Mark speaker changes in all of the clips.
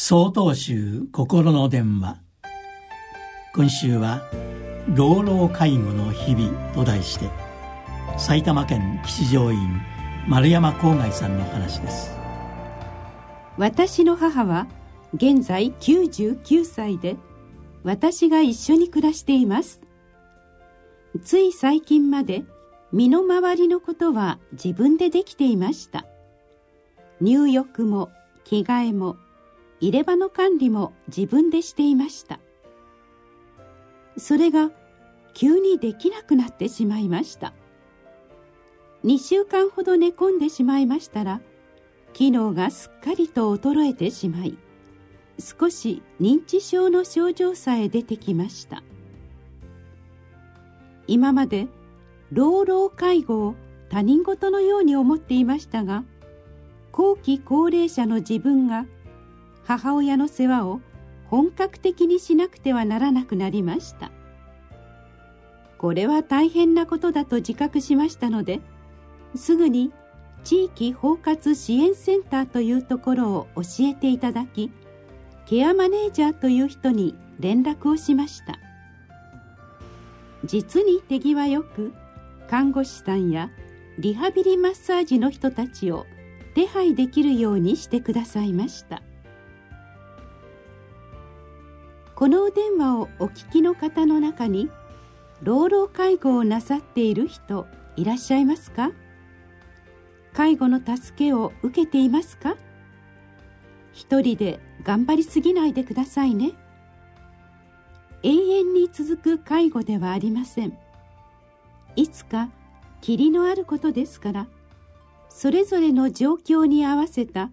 Speaker 1: 総統集心の電話。今週は「老老介護の日々」と題して埼玉県吉祥院丸山郊外さんの話です。
Speaker 2: 私の母は現在99歳で私が一緒に暮らしています。つい最近まで身の回りのことは自分でできていました。入浴も着替えも入れ歯の管理も自分でしていました。それが急にできなくなってしまいました。2週間ほど寝込んでしまいましたら機能がすっかりと衰えてしまい少し認知症の症状さえ出てきました。今まで老老介護を他人事のように思っていましたが後期高齢者の自分が母親の世話を本格的にしなくてはならなくなりました。これは大変なことだと自覚しましたのですぐに地域包括支援センターというところを教えていただきケアマネージャーという人に連絡をしました。実に手際よく看護師さんやリハビリマッサージの人たちを手配できるようにしてくださいました。このお電話をお聞きの方の中に老老介護をなさっている人いらっしゃいますか？介護の助けを受けていますか？一人で頑張りすぎないでくださいね。永遠に続く介護ではありません。いつか霧のあることですからそれぞれの状況に合わせた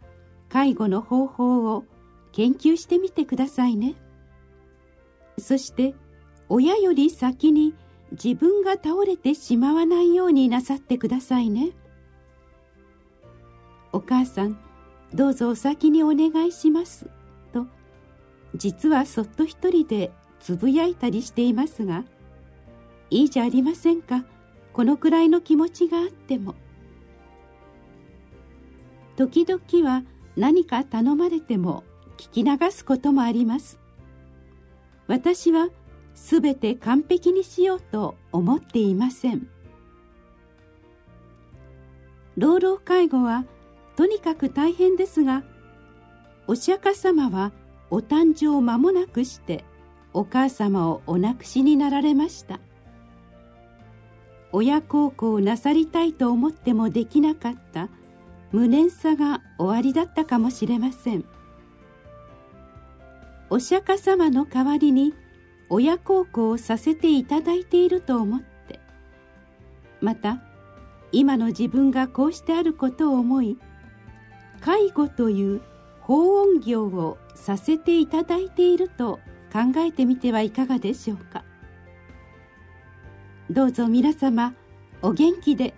Speaker 2: 介護の方法を研究してみてくださいね。そして親より先に自分が倒れてしまわないようになさってくださいね。お母さんどうぞお先にお願いします。と実はそっと一人でつぶやいたりしていますがいいじゃありませんか。このくらいの気持ちがあっても。時々は何か頼まれても聞き流すこともあります。私はすべて完璧にしようと思っていません。老老介護はとにかく大変ですがお釈迦様はお誕生間もなくしてお母様をお亡くしになられました。親孝行なさりたいと思ってもできなかった。無念さが終わりだったかもしれません。お釈迦様の代わりに親孝行をさせていただいていると思って。また今の自分がこうしてあることを思い介護という法音業をさせていただいていると考えてみてはいかがでしょうか。どうぞ皆様お元気で。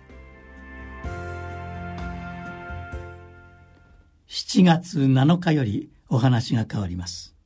Speaker 1: 7月7日よりお話が変わります。